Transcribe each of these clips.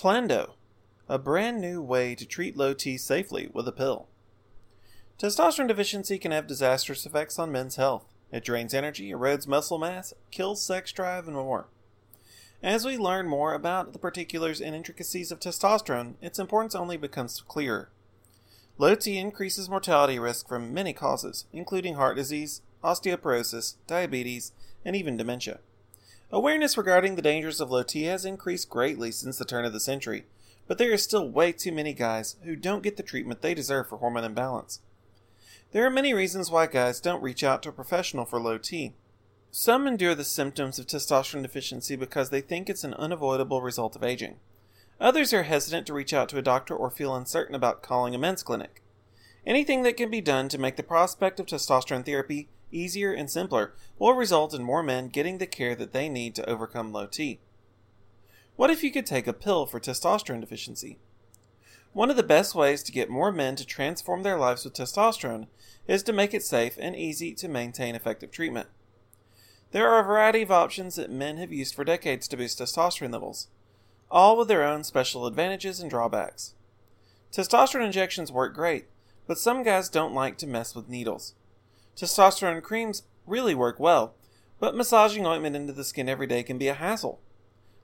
Tlando, a brand new way to treat low T safely with a pill. Testosterone deficiency can have disastrous effects on men's health. It drains energy, erodes muscle mass, kills sex drive, and more. As we learn more about the particulars and intricacies of testosterone, its importance only becomes clearer. Low T increases mortality risk from many causes, including heart disease, osteoporosis, diabetes, and even dementia. Awareness regarding the dangers of low T has increased greatly since the turn of the century, but there are still way too many guys who don't get the treatment they deserve for hormone imbalance. There are many reasons why guys don't reach out to a professional for low T. Some endure the symptoms of testosterone deficiency because they think it's an unavoidable result of aging. Others are hesitant to reach out to a doctor or feel uncertain about calling a men's clinic. Anything that can be done to make the prospect of testosterone therapy easier and simpler will result in more men getting the care that they need to overcome low T. What if you could take a pill for testosterone deficiency? One of the best ways to get more men to transform their lives with testosterone is to make it safe and easy to maintain effective treatment. There are a variety of options that men have used for decades to boost testosterone levels, all with their own special advantages and drawbacks. Testosterone injections work great, but some guys don't like to mess with needles. Testosterone creams really work well, but massaging ointment into the skin every day can be a hassle.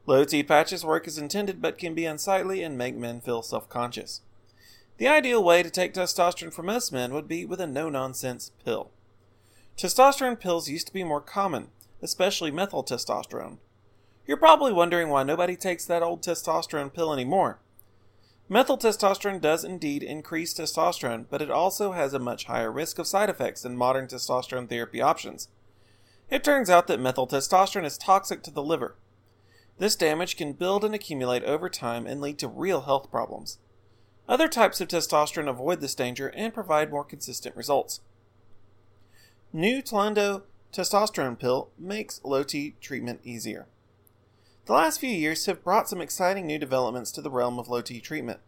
Low T patches work as intended but can be unsightly and make men feel self conscious. The ideal way to take testosterone for most men would be with a no nonsense pill. Testosterone pills used to be more common, especially methyl testosterone. You're probably wondering why nobody takes that old testosterone pill anymore. Methyl testosterone does indeed increase testosterone, but it also has a much higher risk of side effects than modern testosterone therapy options. It turns out that methyl testosterone is toxic to the liver. This damage can build and accumulate over time and lead to real health problems. Other types of testosterone avoid this danger and provide more consistent results. New Tlando testosterone pill makes low T treatment easier. The last few years have brought some exciting new developments to the realm of low T treatment.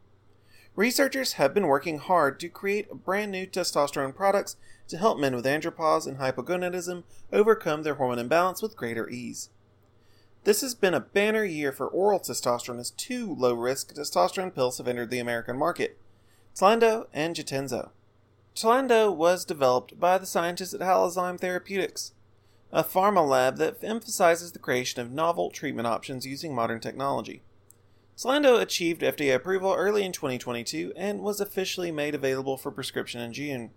Researchers have been working hard to create brand new testosterone products to help men with andropause and hypogonadism overcome their hormone imbalance with greater ease. This has been a banner year for oral testosterone as two low risk testosterone pills have entered the American market Tlando and Jatenzo. Tlando was developed by the scientists at Halozyme Therapeutics a pharma lab that emphasizes the creation of novel treatment options using modern technology. Tlando achieved FDA approval early in 2022 and was officially made available for prescription in June.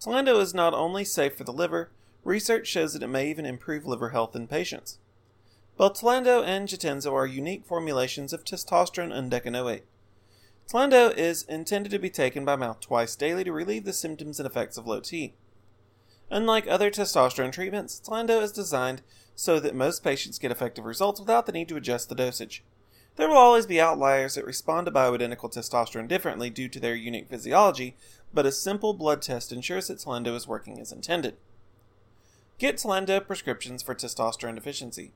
Tlando is not only safe for the liver, research shows that it may even improve liver health in patients. Both Tlando and Jatenzo are unique formulations of testosterone and undecanoate. Tlando is intended to be taken by mouth twice daily to relieve the symptoms and effects of low T. Unlike other testosterone treatments, Tlando is designed so that most patients get effective results without the need to adjust the dosage. There will always be outliers that respond to bioidentical testosterone differently due to their unique physiology, but a simple blood test ensures that Tlando is working as intended. Get Tlando prescriptions for testosterone deficiency.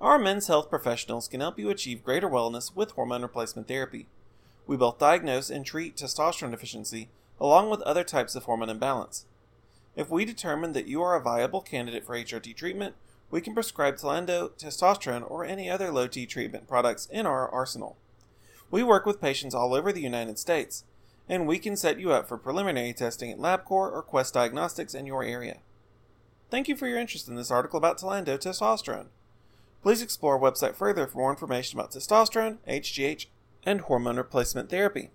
Our men's health professionals can help you achieve greater wellness with hormone replacement therapy. We both diagnose and treat testosterone deficiency along with other types of hormone imbalance. If we determine that you are a viable candidate for HRT treatment, we can prescribe Tlando, testosterone, or any other low T treatment products in our arsenal. We work with patients all over the United States, and we can set you up for preliminary testing at LabCorp or Quest Diagnostics in your area. Thank you for your interest in this article about Tlando testosterone. Please explore our website further for more information about testosterone, HGH, and hormone replacement therapy.